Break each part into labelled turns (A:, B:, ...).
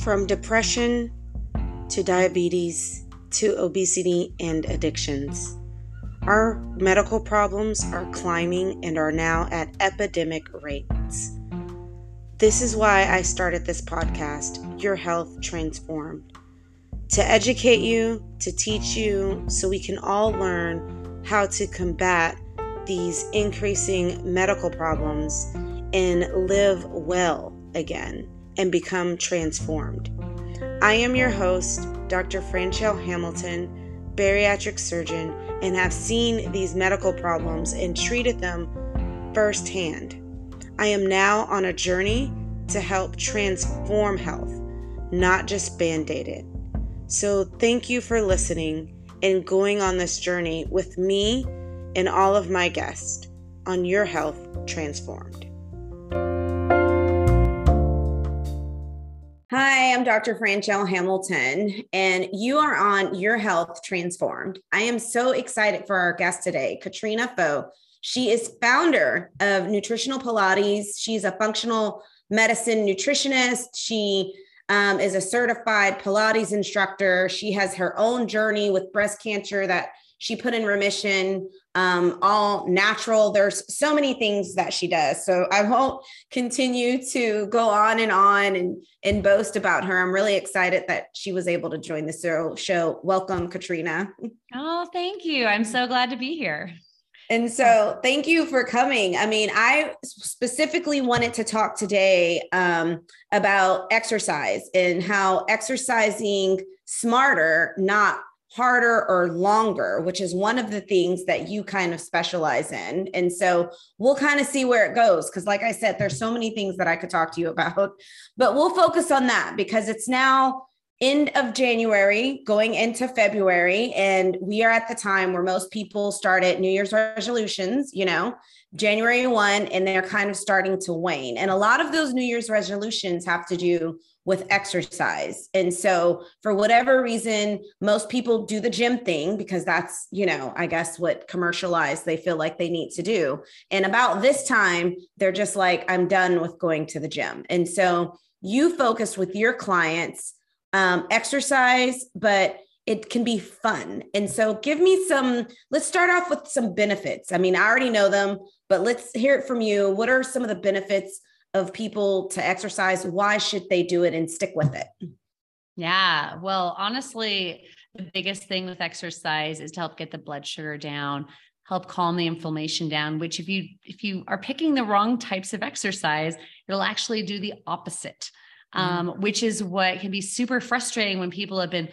A: From depression to diabetes to obesity and addictions. Our medical problems are climbing and are now at epidemic rates. This is why I started this podcast, Your Health Transformed, to educate you, to teach you, so we can all learn how to combat these increasing medical problems and live well again and become transformed. I am your host, Dr. Franchell Hamilton, bariatric surgeon, and have seen these medical problems and treated them firsthand. I am now on a journey to help transform health, not just band aid it. So, thank you for listening and going on this journey with me and all of my guests on Your Health Transformed. Hi, I'm Dr. Franchell Hamilton, and you are on Your Health Transformed. I am so excited for our guest today, Katrina Foe. She is founder of Nutritional Pilates. She's a functional medicine nutritionist. She um, is a certified Pilates instructor. She has her own journey with breast cancer that she put in remission, um, all natural. There's so many things that she does. So I won't continue to go on and on and, and boast about her. I'm really excited that she was able to join the show. Welcome, Katrina.
B: Oh, thank you. I'm so glad to be here.
A: And so, thank you for coming. I mean, I specifically wanted to talk today um, about exercise and how exercising smarter, not harder or longer, which is one of the things that you kind of specialize in. And so we'll kind of see where it goes. Cause, like I said, there's so many things that I could talk to you about, but we'll focus on that because it's now end of January, going into February. And we are at the time where most people start at New Year's resolutions, you know, January 1, and they're kind of starting to wane. And a lot of those New Year's resolutions have to do with exercise. And so, for whatever reason, most people do the gym thing because that's, you know, I guess what commercialized they feel like they need to do. And about this time, they're just like, I'm done with going to the gym. And so, you focus with your clients um, exercise, but it can be fun. And so, give me some, let's start off with some benefits. I mean, I already know them, but let's hear it from you. What are some of the benefits of people to exercise? Why should they do it and stick with it?
B: Yeah. Well, honestly, the biggest thing with exercise is to help get the blood sugar down, help calm the inflammation down, which if you if you are picking the wrong types of exercise, it'll actually do the opposite. Um, mm-hmm. which is what can be super frustrating when people have been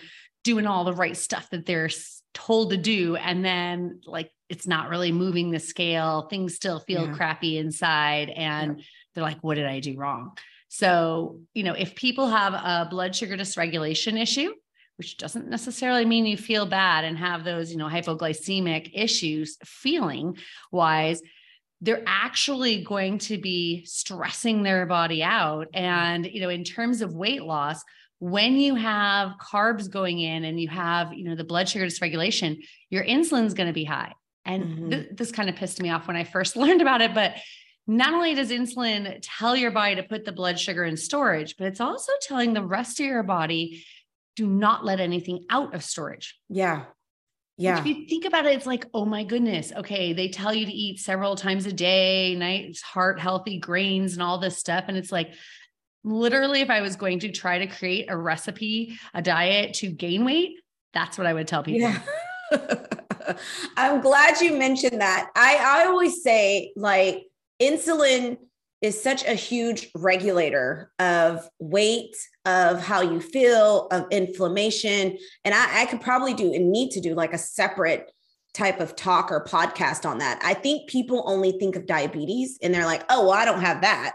B: doing all the right stuff that they're told to do and then like it's not really moving the scale things still feel yeah. crappy inside and yeah they're like, what did I do wrong? So, you know, if people have a blood sugar dysregulation issue, which doesn't necessarily mean you feel bad and have those, you know, hypoglycemic issues feeling wise, they're actually going to be stressing their body out. And, you know, in terms of weight loss, when you have carbs going in and you have, you know, the blood sugar dysregulation, your insulin's going to be high. And mm-hmm. th- this kind of pissed me off when I first learned about it, but not only does insulin tell your body to put the blood sugar in storage, but it's also telling the rest of your body do not let anything out of storage.
A: Yeah. Yeah.
B: Which if you think about it, it's like, oh my goodness. Okay. They tell you to eat several times a day, nice, heart healthy grains and all this stuff. And it's like, literally, if I was going to try to create a recipe, a diet to gain weight, that's what I would tell people. Yeah.
A: I'm glad you mentioned that. I, I always say, like, insulin is such a huge regulator of weight, of how you feel, of inflammation. And I, I, could probably do and need to do like a separate type of talk or podcast on that. I think people only think of diabetes and they're like, oh, well, I don't have that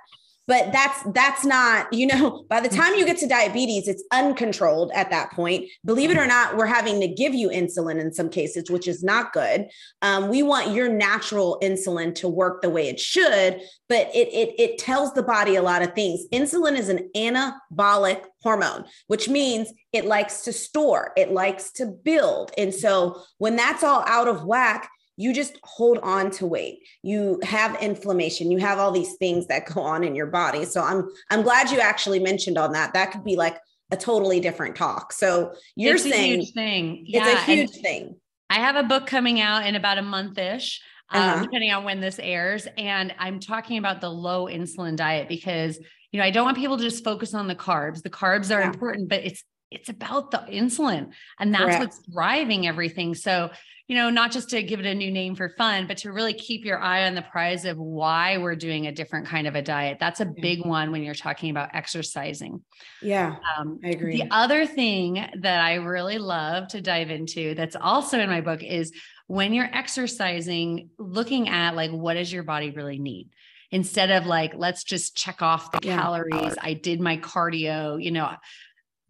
A: but that's that's not you know by the time you get to diabetes it's uncontrolled at that point. Believe it or not we're having to give you insulin in some cases which is not good. Um, we want your natural insulin to work the way it should but it, it it tells the body a lot of things. Insulin is an anabolic hormone which means it likes to store it likes to build. And so when that's all out of whack you just hold on to weight you have inflammation you have all these things that go on in your body so i'm i'm glad you actually mentioned on that that could be like a totally different talk. So you're
B: it's
A: saying
B: a huge thing.
A: It's
B: yeah,
A: a huge thing.
B: I have a book coming out in about a month ish. Um, uh-huh. depending on when this airs. And I'm talking about the low insulin diet because, you know, I don't want people to just focus on the carbs. The carbs are yeah. important, but it's it's about the insulin and that's Correct. what's driving everything. So, you know, not just to give it a new name for fun, but to really keep your eye on the prize of why we're doing a different kind of a diet. That's a big one when you're talking about exercising.
A: Yeah, um, I agree.
B: The other thing that I really love to dive into that's also in my book is when you're exercising, looking at like, what does your body really need? Instead of like, let's just check off the yeah. calories. I did my cardio, you know,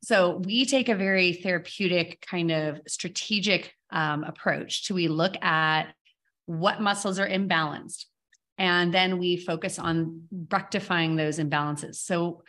B: so we take a very therapeutic kind of strategic um, approach to we look at what muscles are imbalanced and then we focus on rectifying those imbalances. So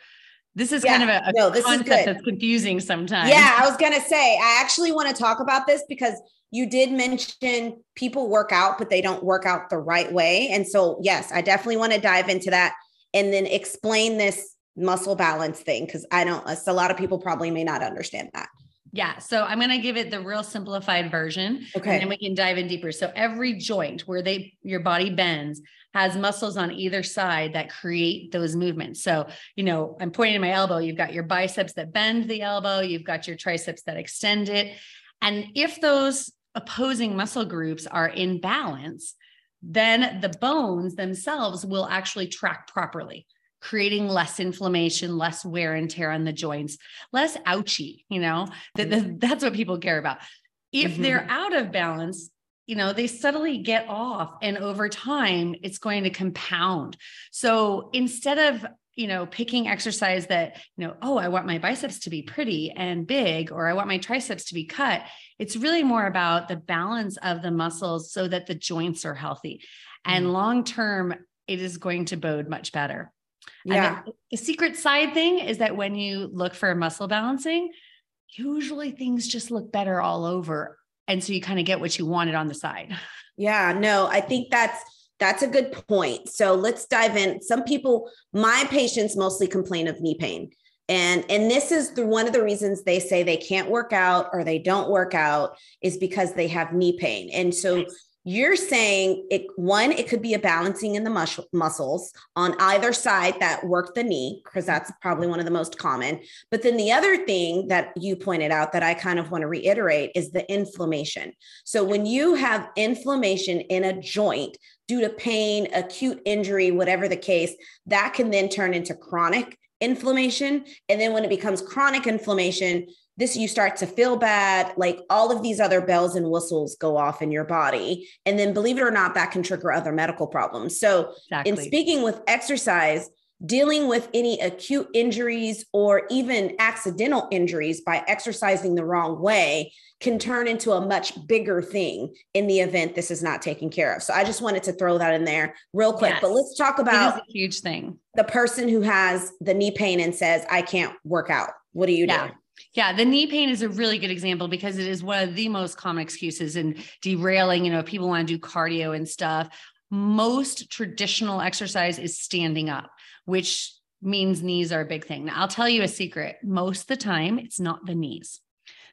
B: this is yeah, kind of a, a no, this concept is good. that's confusing sometimes.
A: Yeah, I was gonna say I actually want to talk about this because you did mention people work out, but they don't work out the right way. And so, yes, I definitely want to dive into that and then explain this muscle balance thing because I don't, a lot of people probably may not understand that.
B: Yeah. So I'm going to give it the real simplified version. Okay. And then we can dive in deeper. So every joint where they, your body bends has muscles on either side that create those movements. So, you know, I'm pointing to my elbow. You've got your biceps that bend the elbow. You've got your triceps that extend it. And if those opposing muscle groups are in balance, then the bones themselves will actually track properly creating less inflammation, less wear and tear on the joints, less ouchy, you know, that, mm-hmm. that's what people care about. If mm-hmm. they're out of balance, you know, they subtly get off and over time it's going to compound. So instead of, you know, picking exercise that, you know, oh, I want my biceps to be pretty and big, or I want my triceps to be cut, it's really more about the balance of the muscles so that the joints are healthy. And mm-hmm. long term, it is going to bode much better. Yeah. The, the secret side thing is that when you look for muscle balancing, usually things just look better all over. And so you kind of get what you wanted on the side.
A: Yeah, no, I think that's that's a good point. So let's dive in. Some people, my patients mostly complain of knee pain. And and this is the one of the reasons they say they can't work out or they don't work out is because they have knee pain. And so you're saying it one it could be a balancing in the mus- muscles on either side that work the knee because that's probably one of the most common. But then the other thing that you pointed out that i kind of want to reiterate is the inflammation. So when you have inflammation in a joint due to pain acute injury whatever the case that can then turn into chronic inflammation. And then when it becomes chronic inflammation this you start to feel bad like all of these other bells and whistles go off in your body and then believe it or not that can trigger other medical problems so exactly. in speaking with exercise dealing with any acute injuries or even accidental injuries by exercising the wrong way can turn into a much bigger thing in the event this is not taken care of. So I just wanted to throw that in there real quick. Yes. But let's talk about
B: a huge thing.
A: The person who has the knee pain and says, I can't work out. What do you yeah. do?
B: Yeah, the knee pain is a really good example because it is one of the most common excuses in derailing. You know, people want to do cardio and stuff. Most traditional exercise is standing up, which means knees are a big thing. Now, I'll tell you a secret. Most of the time, it's not the knees.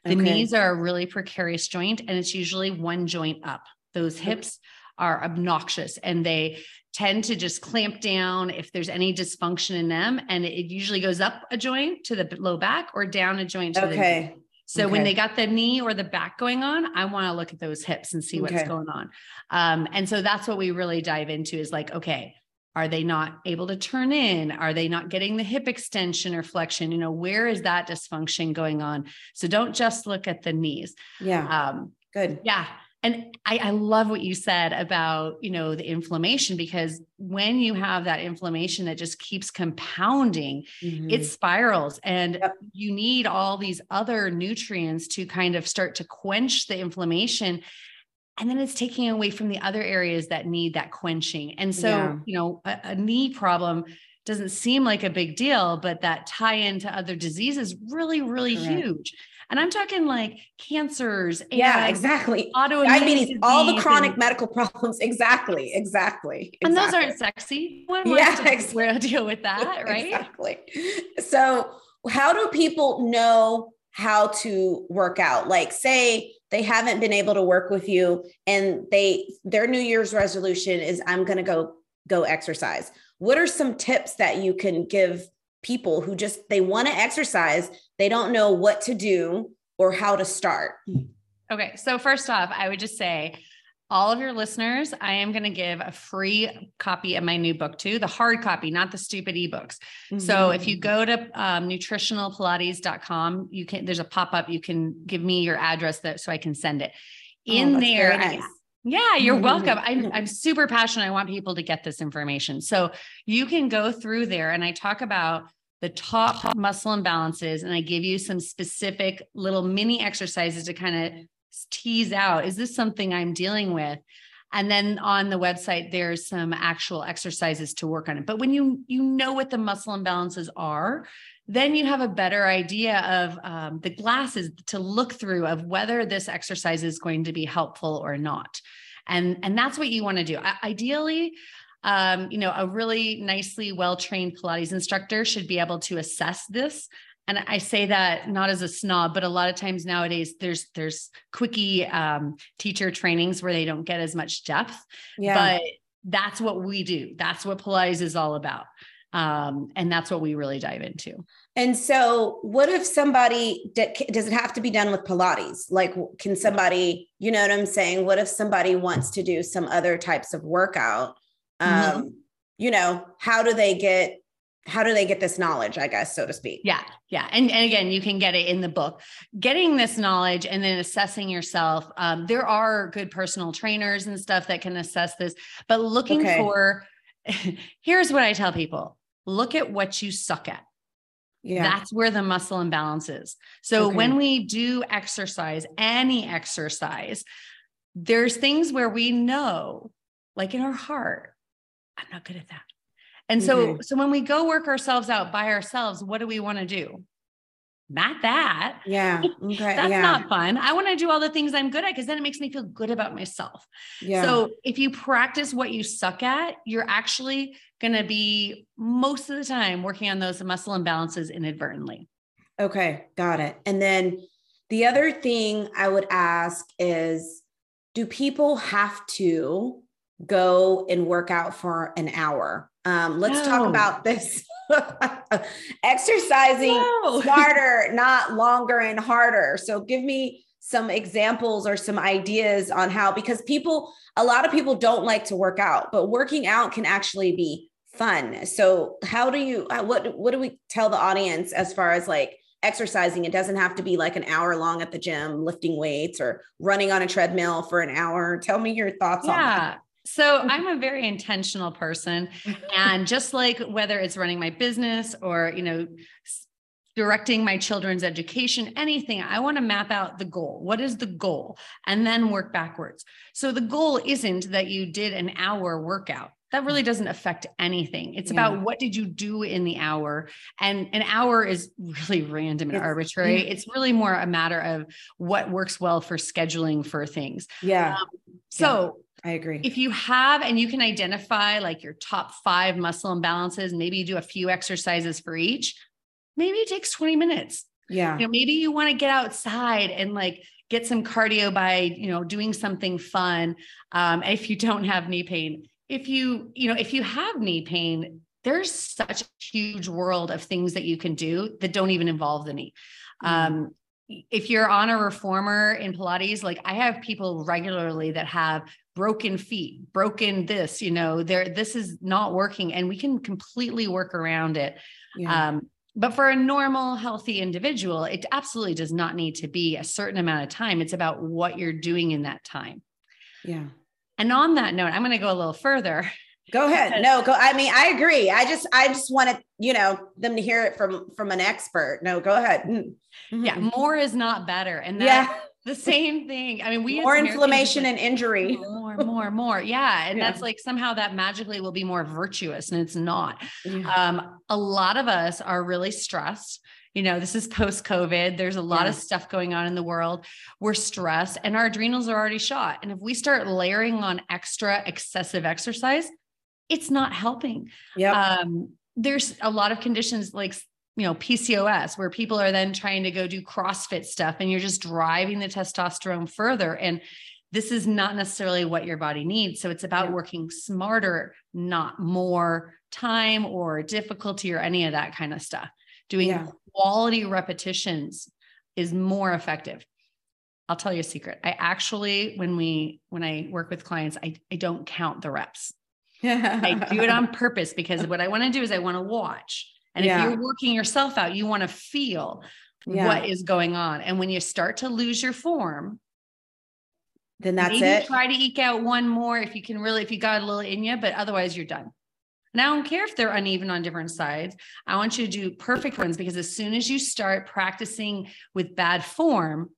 B: The okay. knees are a really precarious joint, and it's usually one joint up. Those hips are obnoxious and they tend to just clamp down if there's any dysfunction in them. And it usually goes up a joint to the low back or down a joint to okay. the So okay. when they got the knee or the back going on, I want to look at those hips and see what's okay. going on. Um, and so that's what we really dive into is like, okay, are they not able to turn in? Are they not getting the hip extension or flexion? You know, where is that dysfunction going on? So don't just look at the knees.
A: Yeah. Um, Good.
B: Yeah and I, I, love what you said about you know the inflammation because when you have that inflammation that just keeps compounding mm-hmm. it spirals and yep. you need all these other nutrients to kind of start to quench the inflammation and then it's taking away from the other areas that need that quenching and so yeah. you know a, a knee problem doesn't seem like a big deal but that tie into other diseases really really Correct. huge and I'm talking like cancers.
A: yeah, exactly. Autoimmune diabetes, all the chronic and, medical problems. Exactly, exactly, exactly.
B: And those aren't sexy. One yeah, exactly. deal with that, right?
A: Exactly. So how do people know how to work out? Like, say they haven't been able to work with you and they their New Year's resolution is I'm gonna go go exercise. What are some tips that you can give people who just they want to exercise, they don't know what to do or how to start?
B: Okay, so first off, I would just say all of your listeners, I am going to give a free copy of my new book too, the hard copy, not the stupid ebooks. Mm-hmm. So if you go to um, nutritionalpilates.com, you can, there's a pop up, you can give me your address that so I can send it. Oh, In oh, there, nice. Yeah, you're welcome. I'm, I'm super passionate. I want people to get this information. So you can go through there and I talk about the top muscle imbalances and I give you some specific little mini exercises to kind of tease out is this something I'm dealing with? And then on the website, there's some actual exercises to work on it. But when you you know what the muscle imbalances are, then you have a better idea of um, the glasses to look through of whether this exercise is going to be helpful or not. And, and that's what you want to do. I, ideally, um, you know, a really nicely well trained Pilates instructor should be able to assess this and I say that not as a snob, but a lot of times nowadays there's there's quickie um, teacher trainings where they don't get as much depth. Yeah. But that's what we do. That's what Pilates is all about. Um, and that's what we really dive into.
A: And so, what if somebody does it have to be done with Pilates? Like, can somebody, you know what I'm saying? What if somebody wants to do some other types of workout? Mm-hmm. Um, mm-hmm. You know, how do they get how do they get this knowledge i guess so to speak
B: yeah yeah and, and again you can get it in the book getting this knowledge and then assessing yourself um, there are good personal trainers and stuff that can assess this but looking okay. for here's what i tell people look at what you suck at yeah. That's where the muscle imbalance is. So okay. when we do exercise, any exercise, there's things where we know, like in our heart, I'm not good at that. And so, mm-hmm. so when we go work ourselves out by ourselves, what do we want to do? Not that.
A: Yeah.
B: Okay. That's yeah. not fun. I want to do all the things I'm good at because then it makes me feel good about myself. Yeah. So if you practice what you suck at, you're actually going to be most of the time working on those muscle imbalances inadvertently.
A: Okay. Got it. And then the other thing I would ask is do people have to go and work out for an hour? Um, let's no. talk about this. Exercising no. smarter, not longer and harder. So give me some examples or some ideas on how because people a lot of people don't like to work out, but working out can actually be fun. So how do you what what do we tell the audience as far as like exercising it doesn't have to be like an hour long at the gym lifting weights or running on a treadmill for an hour tell me your thoughts yeah. on that
B: so I'm a very intentional person. And just like whether it's running my business or, you know, directing my children's education, anything, I want to map out the goal. What is the goal? And then work backwards. So the goal isn't that you did an hour workout. That really doesn't affect anything. It's yeah. about what did you do in the hour? And an hour is really random and it's, arbitrary. Yeah. It's really more a matter of what works well for scheduling for things.
A: Yeah. Um,
B: so
A: I agree.
B: If you have and you can identify like your top five muscle imbalances, maybe you do a few exercises for each, maybe it takes 20 minutes.
A: Yeah.
B: You know, maybe you want to get outside and like get some cardio by, you know, doing something fun. Um, if you don't have knee pain, if you, you know, if you have knee pain, there's such a huge world of things that you can do that don't even involve the knee. Mm-hmm. Um, if you're on a reformer in Pilates, like I have people regularly that have broken feet, broken this, you know, there, this is not working and we can completely work around it. Yeah. Um, but for a normal, healthy individual, it absolutely does not need to be a certain amount of time. It's about what you're doing in that time.
A: Yeah.
B: And on that note, I'm going to go a little further.
A: Go ahead. No, go. I mean, I agree. I just, I just wanted, you know, them to hear it from from an expert. No, go ahead.
B: Mm-hmm. Yeah, more is not better, and that, yeah, the same thing. I mean, we
A: more inflammation and injury.
B: More, more, more. Yeah. And yeah. that's like somehow that magically will be more virtuous and it's not. Yeah. Um, a lot of us are really stressed. You know, this is post COVID. There's a lot yeah. of stuff going on in the world. We're stressed and our adrenals are already shot. And if we start layering on extra excessive exercise, it's not helping.
A: Yeah.
B: Um, there's a lot of conditions like you know, PCOS, where people are then trying to go do CrossFit stuff and you're just driving the testosterone further. And this is not necessarily what your body needs. So it's about yeah. working smarter, not more time or difficulty or any of that kind of stuff. Doing yeah. quality repetitions is more effective. I'll tell you a secret. I actually, when we when I work with clients, I, I don't count the reps. I do it on purpose because what I want to do is I want to watch. And yeah. if you're working yourself out, you want to feel yeah. what is going on. And when you start to lose your form,
A: then that's maybe it.
B: Try to eke out one more if you can really, if you got a little in you, but otherwise you're done. And I don't care if they're uneven on different sides. I want you to do perfect ones because as soon as you start practicing with bad form,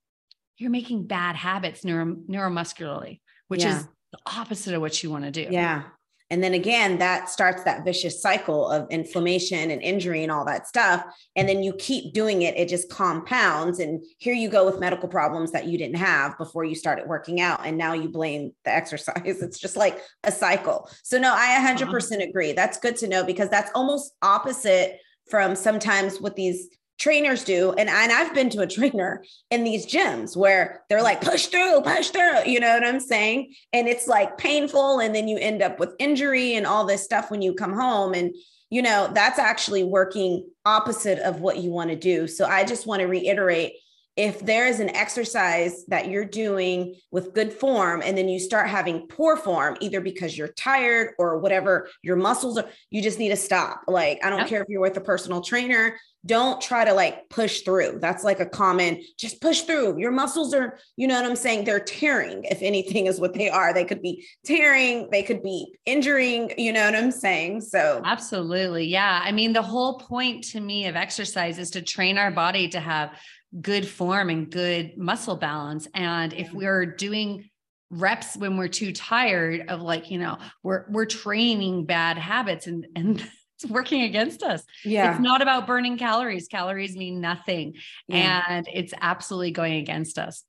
B: you're making bad habits neuro, neuromuscularly, which yeah. is the opposite of what you want to do.
A: Yeah. And then again, that starts that vicious cycle of inflammation and injury and all that stuff. And then you keep doing it, it just compounds. And here you go with medical problems that you didn't have before you started working out. And now you blame the exercise. It's just like a cycle. So, no, I 100% uh-huh. agree. That's good to know because that's almost opposite from sometimes what these trainers do and, and i've been to a trainer in these gyms where they're like push through push through you know what i'm saying? And it's like painful and then you end up with injury and all this stuff when you come home and you know that's actually working opposite of what you want to do. So i just want to reiterate if there is an exercise that you're doing with good form and then you start having poor form either because you're tired or whatever your muscles are you just need to stop. Like i don't yep. care if you're with a personal trainer don't try to like push through. That's like a common just push through. Your muscles are you know what i'm saying? They're tearing if anything is what they are. They could be tearing they could be injuring you know what i'm saying? So
B: absolutely yeah. I mean the whole point to me of exercise is to train our body to have good form and good muscle balance. And if we're doing reps when we're too tired of like, you know, we're we're training bad habits and and it's working against us. Yeah. It's not about burning calories. Calories mean nothing. Yeah. And it's absolutely going against us.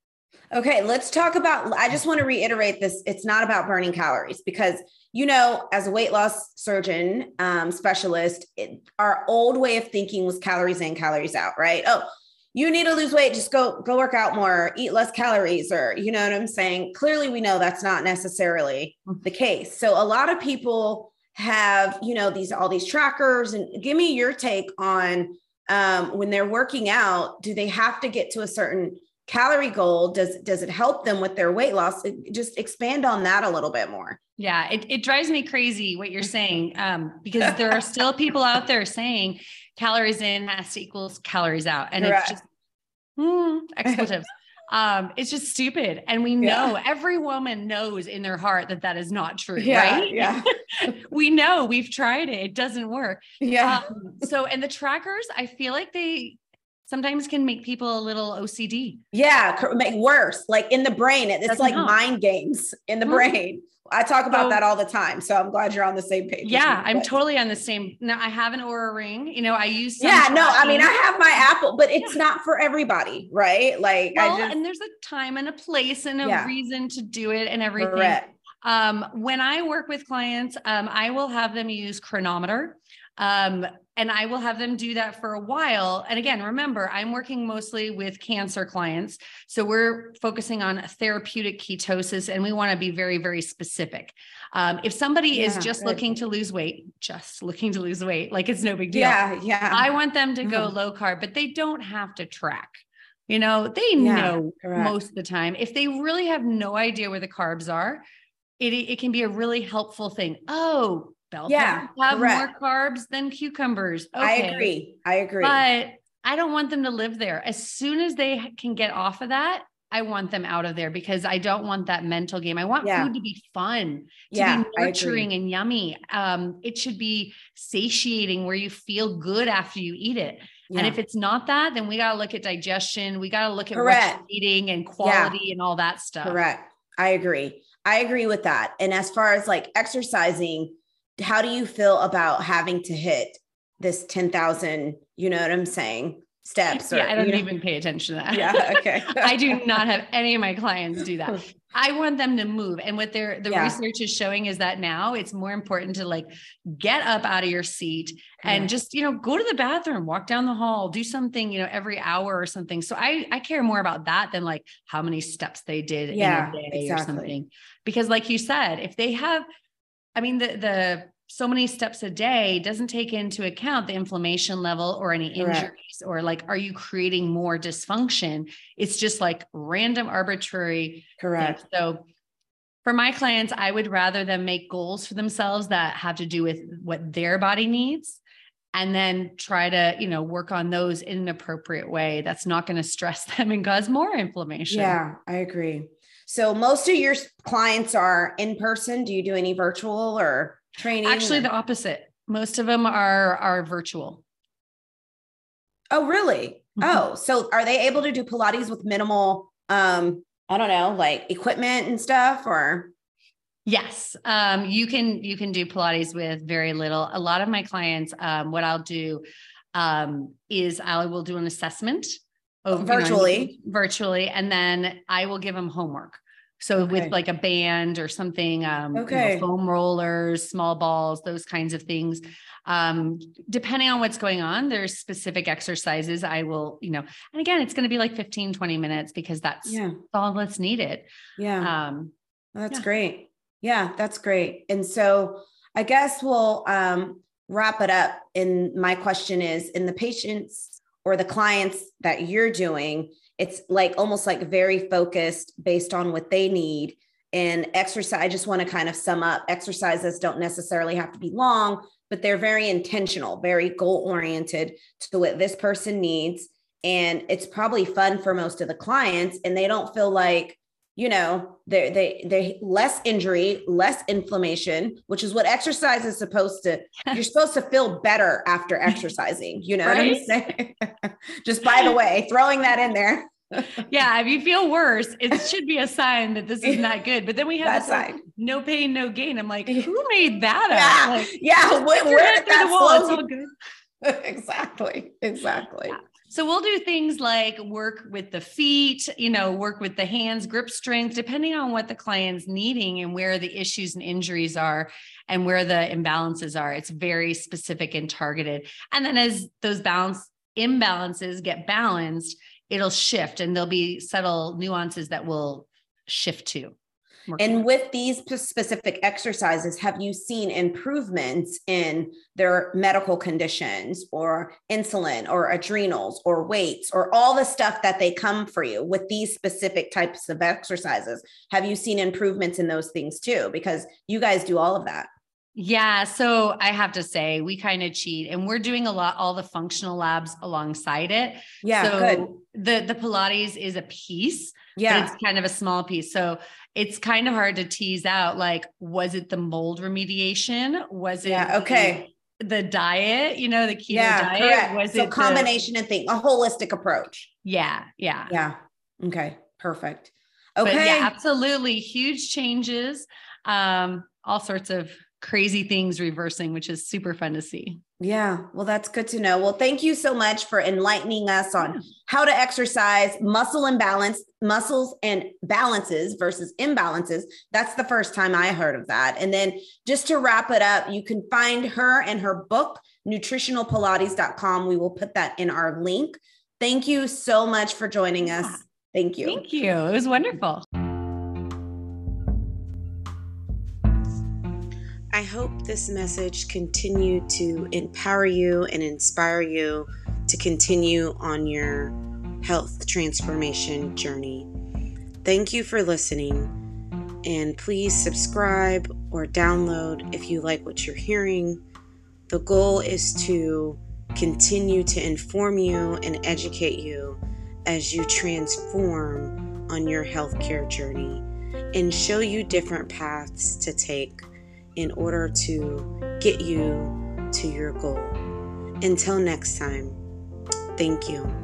A: Okay, let's talk about. I just want to reiterate this. It's not about burning calories because, you know, as a weight loss surgeon, um, specialist, it, our old way of thinking was calories in, calories out, right? Oh, you need to lose weight just go go work out more eat less calories or you know what i'm saying? Clearly we know that's not necessarily mm-hmm. the case. So a lot of people have you know these all these trackers and give me your take on um, when they're working out do they have to get to a certain calorie goal? Does does it help them with their weight loss? Just expand on that a little bit more.
B: Yeah it, it drives me crazy what you're saying um, because there are still people out there saying calories in has to equals calories out. And Correct. it's just mm, expletives. um, it's just stupid. And we know yeah. every woman knows in their heart that that is not true, yeah, right? Yeah. we know we've tried it. It doesn't work. Yeah. Um, so, and the trackers, I feel like they sometimes can make people a little OCD.
A: Yeah. Make worse. Like in the brain, it's doesn't like help. mind games in the mm-hmm. brain. I talk about so, that all the time. So I'm glad you're on the same page.
B: Yeah, I'm totally on the same. Now I have an Oura ring. You know, I use.
A: Yeah, no, I mean, I have my Apple, but it's yeah. not for everybody, right? Like,
B: well, just, and there's a time and a place and a yeah. reason to do it and everything. Correct. Um, when I work with clients, um, I will have them use Cronometer. Um, and I will have them do that for a while. And again, remember, I'm working mostly with cancer clients. So we're focusing on therapeutic ketosis and we want to be very, very specific. Um, if somebody yeah, is just good. looking to lose weight, just looking to lose weight, like it's no big deal.
A: Yeah. Yeah.
B: I want them to go mm-hmm. low carb, but they don't have to track. You know, they yeah, know correct. most of the time. If they really have no idea where the carbs are, it, it can be a really helpful thing. Oh, bell yeah, have correct. more carbs than cucumbers.
A: Okay. I agree. I agree.
B: But I don't want them to live there. As soon as they can get off of that, I want them out of there because I don't want that mental game. I want yeah. food to be fun, to yeah, be nurturing and yummy. Um, it should be satiating where you feel good after you eat it. Yeah. And if it's not that, then we got to look at digestion. We got to look at Correct. what you're eating and quality and all that stuff.
A: Correct. I agree. I agree with that. And as far as like exercising, how do you feel about having to hit this 10,000, you know what I'm saying? Steps.
B: Or, yeah, I don't even pay attention to that.
A: Yeah. Okay.
B: I do not have any of my clients do that. I want them to move. And what their the
A: Yeah.
B: research is showing is that now it's more important to like get up out of your seat and
A: Correct.
B: just, you know, go to the bathroom, walk down the hall, do something, you know, every hour or something. So I I care more about that than like how many steps they did
A: Yeah,
B: in a day or something. Because like you said, if they have I mean the the so many steps a day doesn't take into account the inflammation level or any
A: Correct.
B: injuries or like are you creating more dysfunction? It's just like random arbitrary
A: Correct.
B: things. So for my clients, I would rather them make goals for themselves that have to do with what their body needs and then try to, you know, work on those in an appropriate way that's not going to stress them and cause more inflammation.
A: Yeah, I agree. So most of your clients are in person. Do you do any virtual or training?
B: Actually
A: or-
B: the opposite. Most of them are are virtual.
A: oh, really?
B: Mhm.
A: Oh, so are they able to do Pilates with minimal, um, I don't know, like equipment and stuff or?
B: Yes, um, you can you can do Pilates with very little. A lot of my clients, um, what I'll do um, is I will do an assessment of- you know,
A: Virtually.
B: virtually, and then I will give them homework. So
A: Okay.
B: with like a band or something, um, you know,
A: Okay.
B: foam rollers, small balls, those kinds of things. Um, depending on what's going on, there's specific exercises I will, you know, and again, it's going to be like 15, 20 minutes because that's
A: Yeah,
B: all that's needed.
A: yeah.
B: Um,
A: That's
B: Yeah.
A: great. Yeah, that's great. And so I guess we'll um, wrap it up. And my question is in the patients or the clients that you're doing, it's like almost like very focused based on what they need. And exercise, I just want to kind of sum up exercises don't necessarily have to be long, but they're very intentional, very goal oriented to what this person needs. And it's probably fun for most of the clients, and they don't feel like, you know they they they less injury less inflammation which is what exercise is supposed to you're supposed to feel better after exercising you know what i'm saying just by the way throwing that in there
B: yeah, if you feel worse, it should be a sign that this is not good. But then we have like, no pain, no gain. I'm like, who made that
A: yeah
B: up? Like,
A: yeah where, where did that
B: the wall, it's all good.
A: exactly exactly
B: Yeah. So we'll do things like work with the feet, you know, work with the hands, grip strength, depending on what the client's needing and where the issues and injuries are and where the imbalances are. It's very specific and targeted. And then as those balance imbalances get balanced, it'll shift and there'll be subtle nuances that will shift to.
A: And with these specific exercises, have you seen improvements in their medical conditions or insulin or adrenals or weights or all the stuff that they come for you with these specific types of exercises? Have you seen improvements in those things too? Because you guys do all of that.
B: Yeah. So I have to say, we kind of cheat and we're doing a lot, all the functional labs alongside it.
A: Yeah,
B: so
A: good.
B: The, the Pilates is a piece, but
A: Yeah.
B: it's kind of a small piece. So it's kind of hard to tease out like, was it the mold remediation? Was it
A: Yeah, okay.
B: the, the diet, you know, the keto
A: Yeah,
B: diet?
A: correct.
B: Was
A: so
B: it the-
A: combination of things, a holistic approach.
B: yeah. Yeah.
A: Yeah. Okay. Perfect.
B: But
A: Okay.
B: yeah, absolutely. Huge changes. Um, all sorts of crazy things reversing, which is super fun to see.
A: Yeah, well, that's good to know. Well, thank you so much for enlightening us on how to exercise muscle imbalance, muscles and balances versus imbalances. That's the first time I heard of that. And then just to wrap it up, you can find her and her book, nutritionalpilates.com. We will put that in our link. Thank you so much for joining us. Thank you.
B: Thank you. It was wonderful.
A: I hope this message continued to empower you and inspire you to continue on your health transformation journey. Thank you for listening. And please subscribe or download if you like what you're hearing. The goal is to continue to inform you and educate you as you transform on your healthcare journey and show you different paths to take in order to get you to your goal. Until next time, thank you.